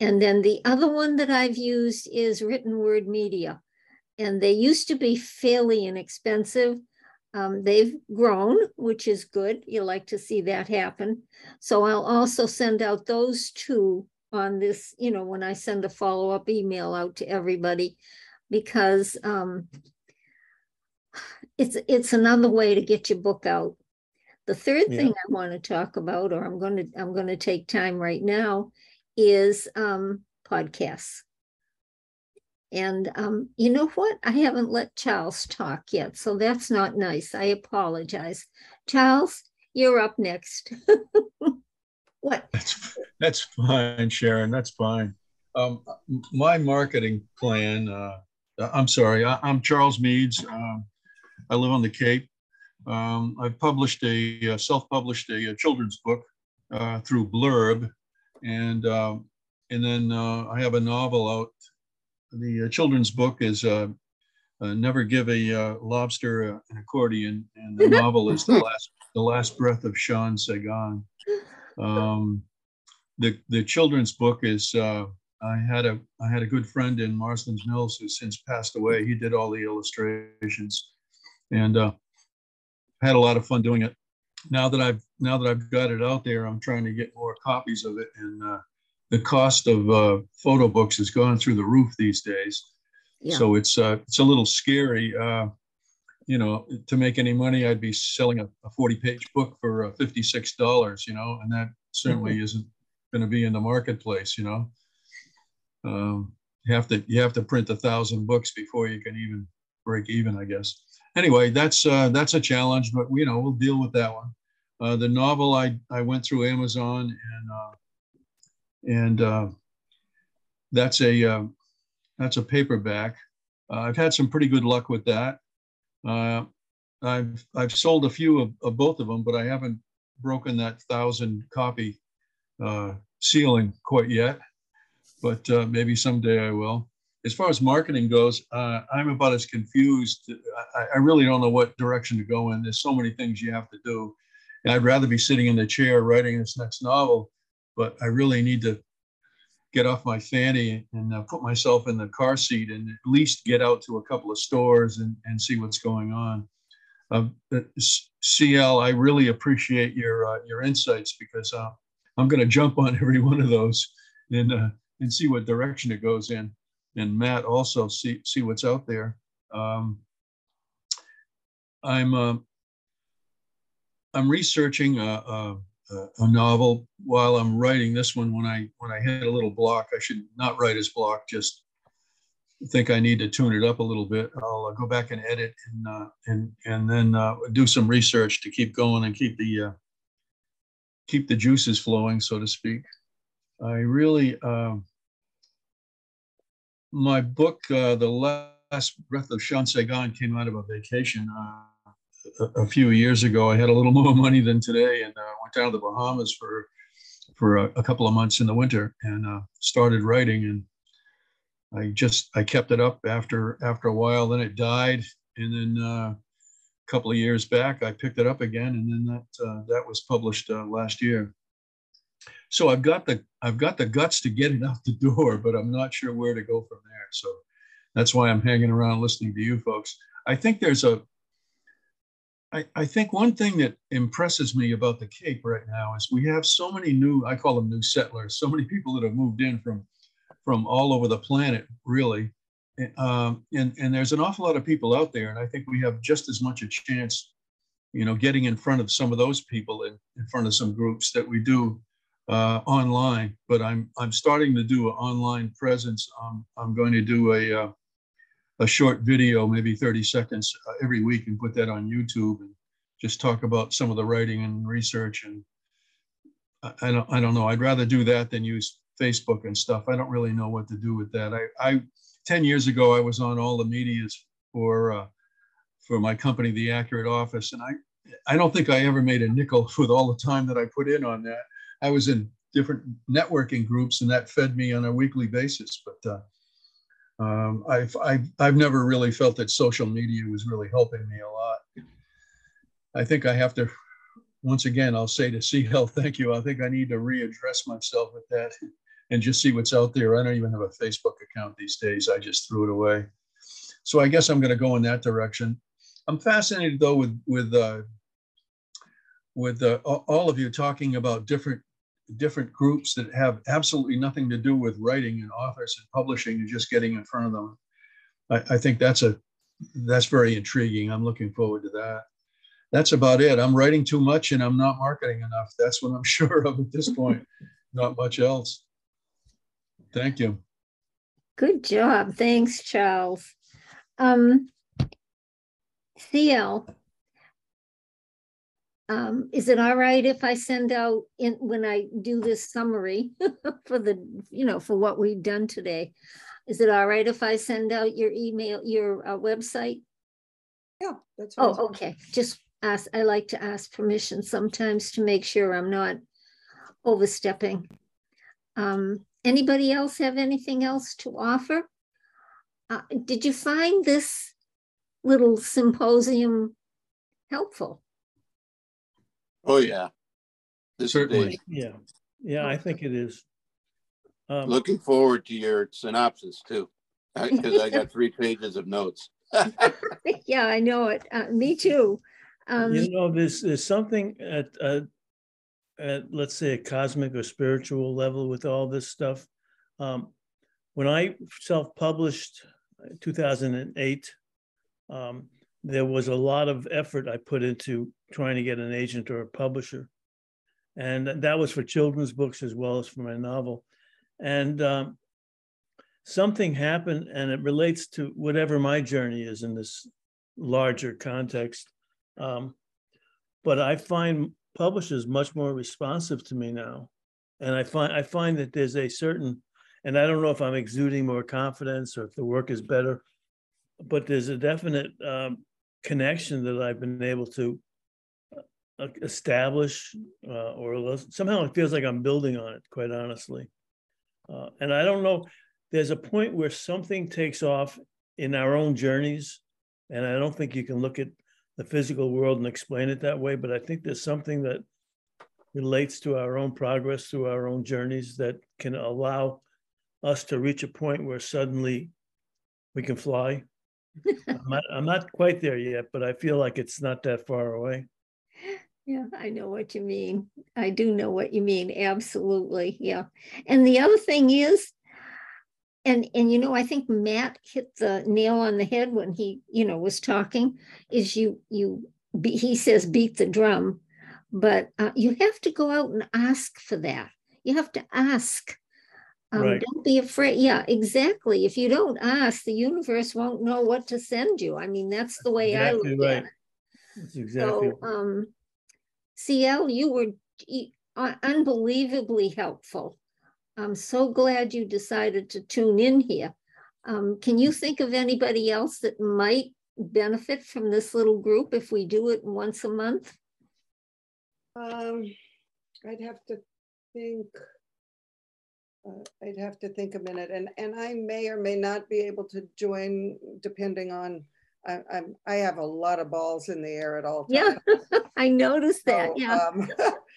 And then the other one that I've used is written word media. And they used to be fairly inexpensive. Um, they've grown, which is good. You like to see that happen. So I'll also send out those two on this, you know, when I send a follow-up email out to everybody, because um, it's it's another way to get your book out. The third yeah. thing I want to talk about, or I'm going to I'm going to take time right now, is um, podcasts. And um, you know what? I haven't let Charles talk yet, so that's not nice. I apologize. Charles, you're up next. <laughs> what? That's that's fine, Sharon. That's fine. Um, my marketing plan. Uh, I'm sorry. I, am Charles Meades. Um, I live on the Cape. Um, I've published a, a self-published a, a, children's book uh, through Blurb, and um, and then uh, I have a novel out. The uh, children's book is uh, uh, Never Give a uh, Lobster uh, an Accordion, and the novel is The <laughs> Last, the Last Breath of Sean Sagan. Um, the, the children's book is, uh, I had a I had a good friend in Marston's Mills who since passed away. He did all the illustrations, and uh, had a lot of fun doing it. Now that I've now that I've got it out there, I'm trying to get more copies of it, and uh, the cost of uh, photo books has gone through the roof these days. Yeah. So it's uh, it's a little scary. Uh, you know, to make any money, I'd be selling a, a 40 page book for uh, $56, you know, and that certainly isn't going to be in the marketplace, you know. Um, you have to you have to print a thousand books before you can even break even, I guess. Anyway, that's uh, that's a challenge, but you know we'll deal with that one. Uh, the novel I I went through Amazon and uh, and uh, that's a uh, that's a paperback. Uh, I've had some pretty good luck with that. I've I've sold a few of, of both of them, but I haven't broken that thousand copy uh, ceiling quite yet. But uh, maybe someday I will. As far as marketing goes, uh, I'm about as confused. I, I really don't know what direction to go in. There's so many things you have to do. And I'd rather be sitting in the chair writing this next novel, but I really need to get off my fanny and uh, put myself in the car seat and at least get out to a couple of stores and, and see what's going on. Um, CL, I really appreciate your uh, your insights because uh, I'm going to jump on <laughs> every one of those and uh, and see what direction it goes in. And Matt also see see what's out there. Um, I'm uh, I'm researching a, a, a, novel while I'm writing this one. When I when I hit a little block, I should not write as block. Just think I need to tune it up a little bit. I'll uh, go back and edit and uh, and and then uh, do some research to keep going and keep the uh, keep the juices flowing, so to speak. I really um, my book, uh, The Last Breath of Sean came out of a vacation uh, a, a, few years ago. I had a little <laughs> more money than today and uh, went down to the Bahamas for for a, a couple of months in the winter and uh, started writing. And I just I kept it up after after a while. Then it died, and then uh, couple of years back I picked it up again, and then that uh, that was published last year so I've got the I've got the guts to get it <laughs> out the door, but I'm not sure where to go from there. So that's why I'm hanging around listening to you folks. I think there's a I, I think one thing that impresses me about the Cape right now is we have so many new, I call them new settlers, so many people that have moved in from from all over the planet, really. Um, and, and there's an awful lot of people out there. And I think we have just as much a chance, you know, getting in front of some of those people and in front of some groups that we do uh, online, but I'm I'm starting to do an online presence. I'm I'm going to do a uh, a short video, maybe 30 seconds uh, every week, and put that on YouTube and just talk about some of the writing and research. And I, I don't I don't know. I'd rather do that than use Facebook and stuff. I don't really know what to do with that. I, I 10 years ago I was on all the medias for uh, for my company, The Accurate Office, and I I don't think I ever made a nickel <laughs> with all the time that I put in on that. I was in different networking groups, and that fed me on a weekly basis. But uh, um, I've, I've I've never really felt that social media was really helping me a lot. I think I have to. Once again, I'll say to <laughs> CL, thank you. I think I need to readdress myself with that and just see what's out there. I don't even have a Facebook account these days. I just threw it away. So I guess I'm going to go in that direction. I'm fascinated though with with uh, with uh, all of you talking about different different groups that have absolutely nothing to do with writing and authors and publishing and just getting in front of them. I, I think that's a that's very intriguing. I'm looking forward to that. That's about it. I'm writing too much and I'm not marketing enough. That's what I'm <laughs> sure of at this point. not much else. Thank you. Good job. Thanks, Charles. Um, CL, um, is it all right if I send out in when I do this summary <laughs> for the, you know, for what we've done today? Is it all right if I send out your email, your uh, website? Yeah, that's. Oh, okay. Just ask. I like to ask permission sometimes to make sure I'm not overstepping. Um, anybody else have anything else to offer? Uh, did you find this little symposium helpful. Oh, yeah. This Certainly. is Yeah, yeah, I think it is. Um, looking forward to your synopsis too, because I got three pages of notes. <laughs> <laughs> yeah, I know it. Uh, me too. Um, you know, there's there's something at uh, at let's say a cosmic or spiritual level with all this stuff. Um, when I self-published, uh, 2008, um, there was a lot of effort I put into trying to get an agent or a publisher, and that was for children's books as well as for my novel. And um, something happened, and it relates to whatever my journey is in this larger context. Um, but I find publishers much more responsive to me now, and I find I find that there's a certain, and I don't know if I'm exuding more confidence or if the work is better, but there's a definite um, connection that I've been able to uh, establish, uh, or somehow it feels like I'm building on it. Quite honestly, uh, and I don't know, there's a point where something takes off in our own journeys. And I don't think you can look at the physical world and explain it that way, but I think there's something that relates to our own progress through our own journeys that can allow us to reach a point where suddenly we can fly. <laughs> I'm, not, I'm not quite there yet, but I feel like it's not that far away. Yeah, I know what you mean. I do know what you mean. Absolutely. Yeah. And the other thing is, and and you know, I think Matt hit the nail on the head when he, you know, was talking, is you you be, he says beat the drum, but uh, you have to go out and ask for that. You have to ask. Um, Right. Don't be afraid. Yeah, exactly. If you don't ask, the universe won't know what to send you. I mean, that's the way I Exactly look at it. That's exactly. So, um, CL, you were e- unbelievably helpful. I'm so glad you decided to tune in here. Um, can you think of anybody else that might benefit from this little group if we do it once a month? Um, I'd have to think. Uh, I'd have to think a minute, and and I may or may not be able to join, depending on. I, I'm I have a lot of balls in the air at all times. Yeah. <laughs> I noticed that. So, Yeah. um, <laughs>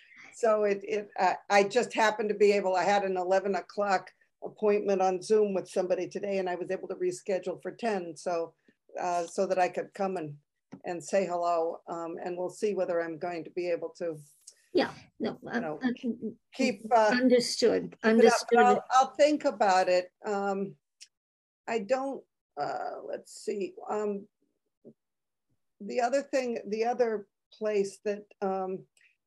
so it it I, I just happened to be able. I had an eleven o'clock appointment on Zoom with somebody today, and I was able to reschedule for ten. So uh, so that I could come and and say hello. Um, and we'll see whether I'm going to be able to yeah, No, uh, know, uh, keep. Uh, Understood, keep up, but understood. I'll, I'll think about it. Um, I don't, uh, let's see, um, the other thing, the other place that, um,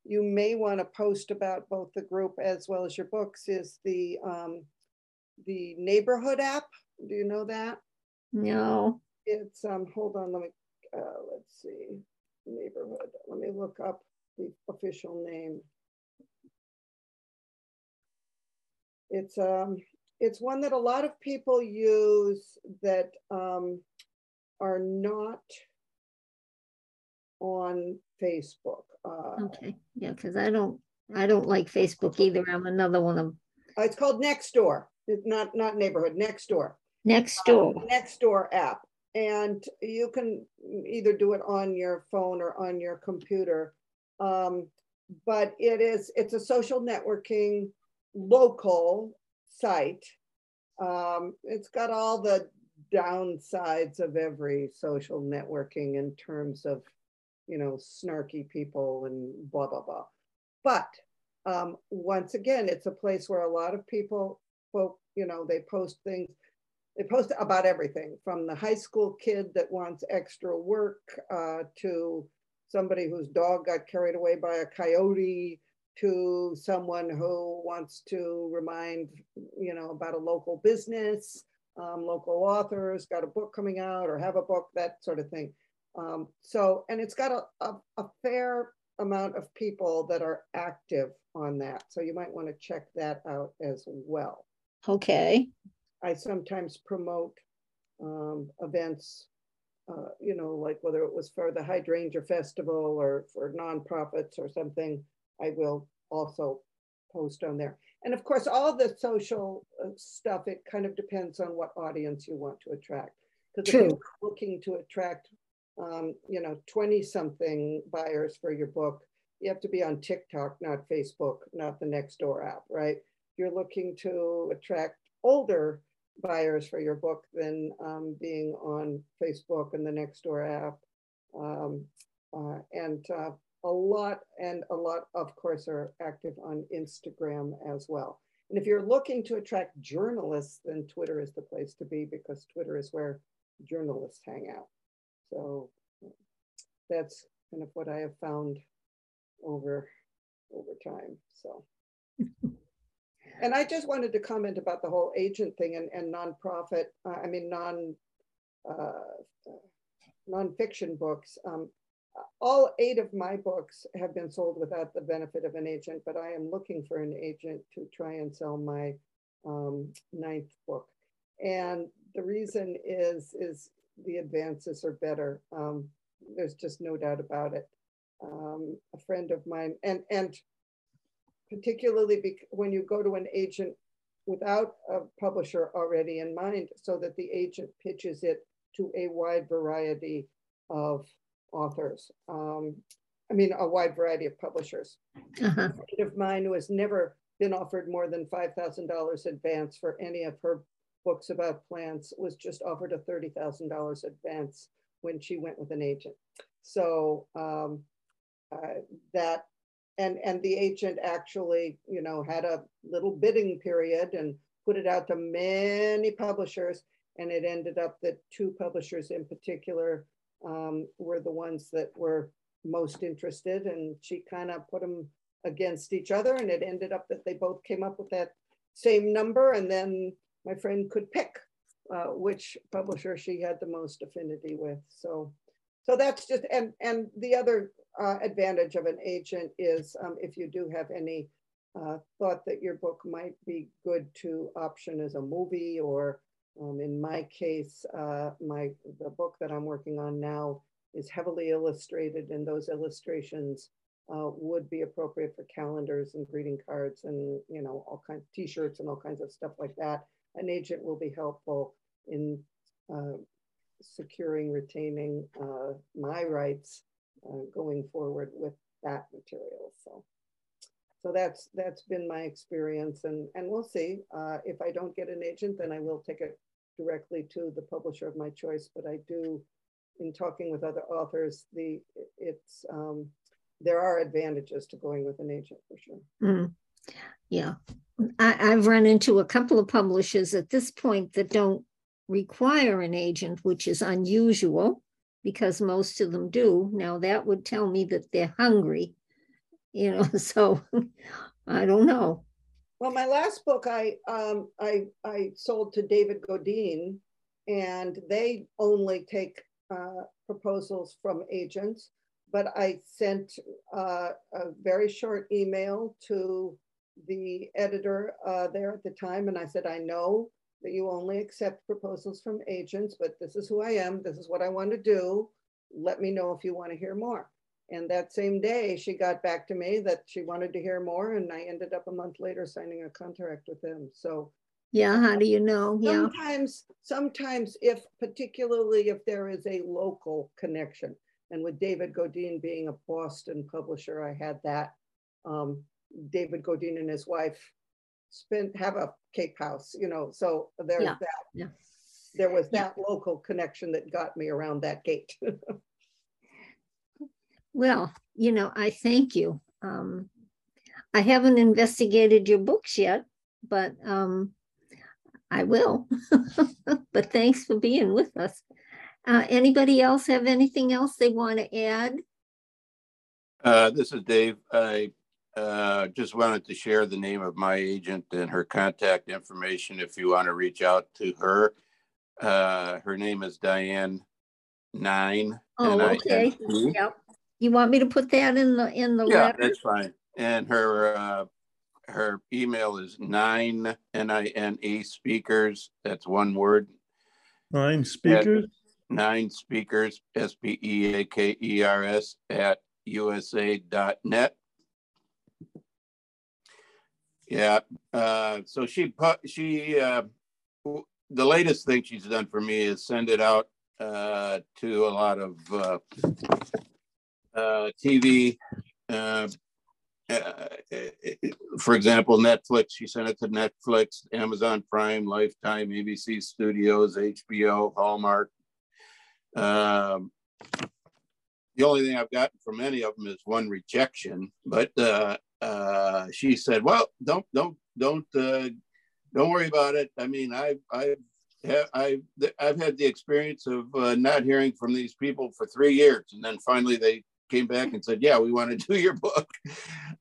you may want to post about both the group as well as your books is the, um, the neighborhood app. Do you know that? No, It's, um, hold on, let me, uh, let's see, neighborhood, let me look up the official name. It's, um, it's one that a lot of people use that, um, are not on Facebook. Uh, okay, yeah, because I don't, I don't like Facebook either. I'm another one of it's called Nextdoor, It's not, not neighborhood, Next Door. next door. Next Door app. And you can either do it on your phone or on your computer. Um, but it is, it's a social networking local site. Um, it's got all the downsides of every social networking in terms of, you know, snarky people and blah, blah, blah. But um, once again, it's a place where a lot of people, folk, you know, they post things they post about everything from the high school kid that wants extra work uh, to somebody whose dog got carried away by a coyote to someone who wants to remind you know about a local business um, local authors got a book coming out or have a book that sort of thing um, so and it's got a, a, a fair amount of people that are active on that so you might want to check that out as well Okay, I sometimes promote um, events, uh, you know, like whether it was for the Hydrangea Festival or for nonprofits or something, I will also post on there. And of course, all the social uh, stuff, it kind of depends on what audience you want to attract. Because if you're looking to attract um, you know, 20 something buyers for your book, you have to be on TikTok, not Facebook, not the Nextdoor app, right? You're looking to attract older buyers for your book than um, being on Facebook and the Nextdoor app. Um, uh, and uh, a lot, and a lot, of course, are active on Instagram as well. And if you're looking to attract journalists, then Twitter is the place to be because Twitter is where journalists hang out. So that's kind of what I have found over over time. So <laughs> and I just wanted to comment about the whole agent thing and, and nonprofit, uh, I mean, non uh, nonfiction books. Um, all eight of my books have been sold without the benefit of an agent, but I am looking for an agent to try and sell my um, ninth book. And the reason is, is the advances are better. Um, there's just no doubt about it. Um, a friend of mine, and, and particularly when you go to an agent without a publisher already in mind, so that the agent pitches it to a wide variety of authors. Um, I mean, a wide variety of publishers. Uh-huh. A friend of mine who has never been offered more than $5,000 advance for any of her books about plants was just offered a $30,000 advance when she went with an agent. So um, uh, that and and the agent actually you know had a little bidding period and put it out to many publishers and it ended up that two publishers in particular um, were the ones that were most interested and she kind of put them against each other and it ended up that they both came up with that same number and then my friend could pick uh, which publisher she had the most affinity with so so that's just and and the other uh, advantage of an agent is um, if you do have any uh, thought that your book might be good to option as a movie or um, in my case, uh, my the book that I'm working on now is heavily illustrated and those illustrations uh, would be appropriate for calendars and greeting cards and you know all kinds of t-shirts and all kinds of stuff like that. An agent will be helpful in uh, securing, retaining uh, my rights uh, going forward with that material. So, so that's that's been my experience, and and we'll see. Uh, if I don't get an agent, then I will take it directly to the publisher of my choice. But I do, in talking with other authors, the it's um, there are advantages to going with an agent for sure. Mm. Yeah, I, I've run into a couple of publishers at this point that don't require an agent, which is unusual because most of them do. Now that would tell me that they're hungry, you know, <laughs> so I don't know. Well, my last book I um, I I sold to David Godine, and they only take uh, proposals from agents. But I sent uh, a very short email to the editor uh, there at the time, and I said, I know that you only accept proposals from agents, but this is who I am. This is what I want to do. Let me know if you want to hear more. And that same day, she got back to me that she wanted to hear more, and I ended up a month later signing a contract with them. So, yeah, how do you know? Yeah. Sometimes, sometimes, if particularly if there is a local connection, and with David Godine being a Boston publisher, I had that. Um, David Godine and his wife spend have a Cape House, you know. So there's yeah. that. Yeah. There was that yeah. local connection that got me around that gate. <laughs> well, you know, I thank you. Um, I haven't investigated your books yet, but um, I will. <laughs> but thanks for being with us. Uh, anybody else have anything else they want to add? Uh, this is Dave. I uh, just wanted to share the name of my agent and her contact information if you want to reach out to her. Uh, her name is Diane Nine. Oh, okay. Yep. You want me to put that in the in the yeah, letter? that's fine. And her uh, her email is nine n i n e speakers. That's one word. Nine speakers. At nine speakers. S p e a k e r s at usa.net. Yeah. Uh, so she she uh, the latest thing she's done for me is send it out uh, to a lot of uh, uh, TV. Uh, uh, for example, Netflix. She sent it to Netflix, Amazon Prime, Lifetime, ABC Studios, HBO, Hallmark. Um, the only thing I've gotten from any of them is one rejection. But uh, uh, she said, "Well, don't don't don't uh, don't worry about it. I mean, I've I've I've I've had the experience of uh, not hearing from these people for three years, and then finally they came back and said, "Yeah, we want to do <laughs> your book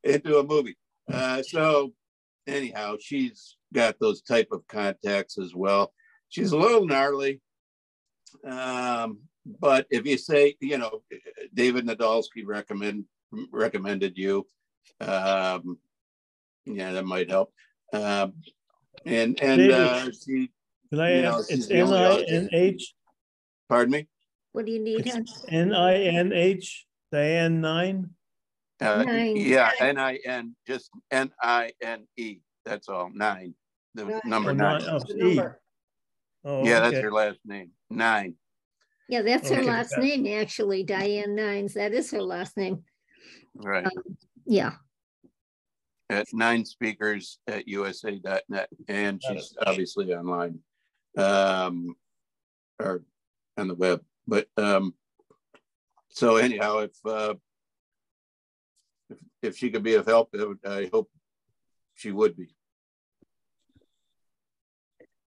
into a movie." Uh, so anyhow, she's got those type of contacts as well. She's a little gnarly, um, but if you say, you know, David Nadolski recommend recommended you, um, yeah, that might help. Um, and and uh, she, can I ask? It's N I N H. Pardon me. What do you need? N I N H Diane nine. Uh, nine. Yeah, N I N, just N I N E. That's all. Nine. The nine. number oh, nine. Oh, number. Oh, yeah, okay. that's her last name. Nine. Yeah, that's her last name, actually. Diane Nines. That is her last name. Right. Um, yeah. At nine speakers at usa.net. And she's obviously online um, or on the web. But um, so anyhow, if, uh, if, if she could be of help, I hope she would be.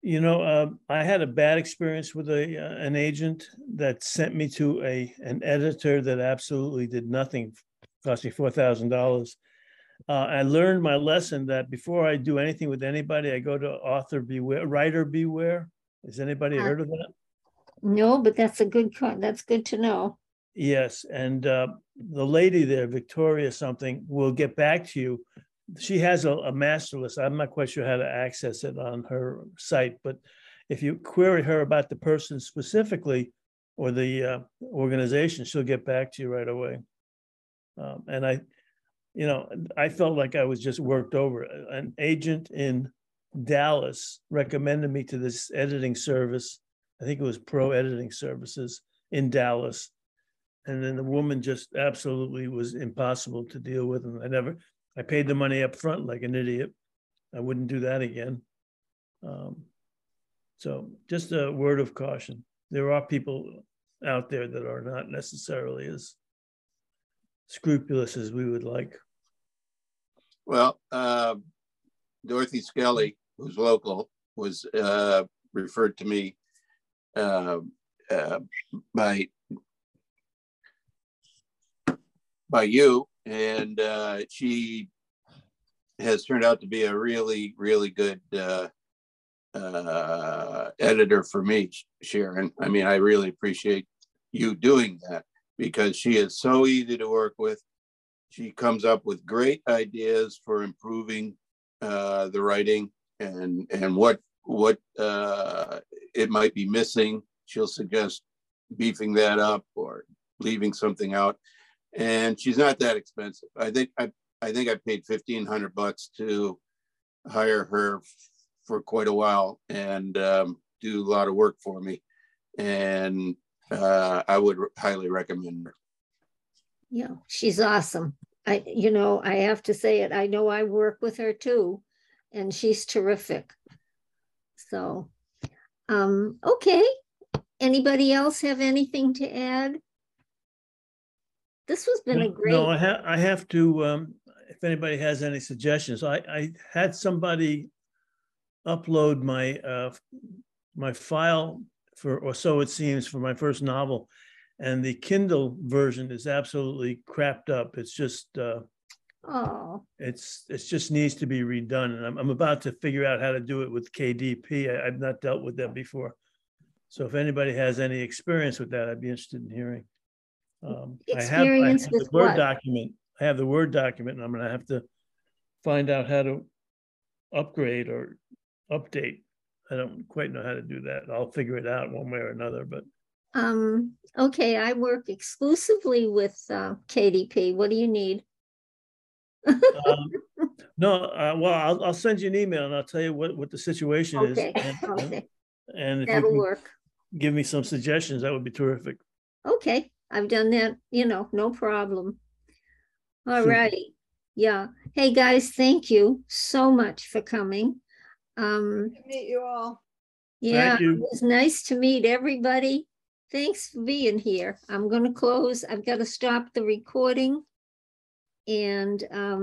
You know, uh, I had a bad experience with a uh, an agent that sent me to a an editor that absolutely did nothing, cost me four thousand uh, dollars. I learned my lesson that before I do anything with anybody, I go to author beware, writer beware. Has anybody uh, heard of that? No, but that's a good that's good to know. Yes, and uh, the lady there, Victoria something, will get back to you she has a, a master list. I'm not quite sure how to access it on her site, but if you query her about the person specifically or the uh, organization, she'll get back to you right away. Um, and I, you know, I felt like I was just worked over. An agent in Dallas recommended me to this editing service. I think it was Pro Editing Services in Dallas. And then the woman just absolutely was impossible to deal with. And I never, I paid the money up front like an idiot. I wouldn't do that again. Um, so just a word of caution. There are people out there that are not necessarily as scrupulous as we would like. Well, uh, Dorothy Skelly, who's local, was uh, referred to me uh, uh by by you and uh, she has turned out to be a really, really good uh, uh, editor for me, Sharon. I mean, I really appreciate you doing that because she is so easy to work with. She comes up with great ideas for improving uh, the writing and and what what uh, it might be missing. She'll suggest beefing that up or leaving something out and she's not that expensive. I think I I think I paid fifteen hundred bucks to hire her for quite a while and um, do a lot of work for me, and uh, I would highly recommend her. Yeah, she's awesome. I you know I have to say it. I know I work with her too, and she's terrific. So, um, okay. Anybody else have anything to add? This has been a great. No, I have, I have to, um, if anybody has any suggestions, I, I had somebody upload my, uh, my file for, or so it seems, for my first novel. And the Kindle version is absolutely crapped up. It's just, uh, Oh, it's, it's just needs to be redone. And I'm, I'm about to figure out how to do it with KDP. I, I've not dealt with that before. So if anybody has any experience with that, I'd be interested in hearing. Um, I have, I have the Word what? document. I have the Word document and I'm gonna have to find out how to upgrade or update. I don't quite know how to do that. I'll figure it out one way or another, but. Um, okay, I work exclusively with uh, KDP. What do you need? um, <laughs> no, uh, well, I'll, I'll send you an email and I'll tell you what, what the situation okay. is. And, okay. And that'll can, work. give me some suggestions, that would be terrific. Okay, I've done that, you know, no problem. All Super. righty. Yeah. Hey, guys, thank you so much for coming. Um, to Meet you all. yeah, it you. was nice to meet everybody. Thanks for being here. I'm gonna close. I've got to stop the recording. And um,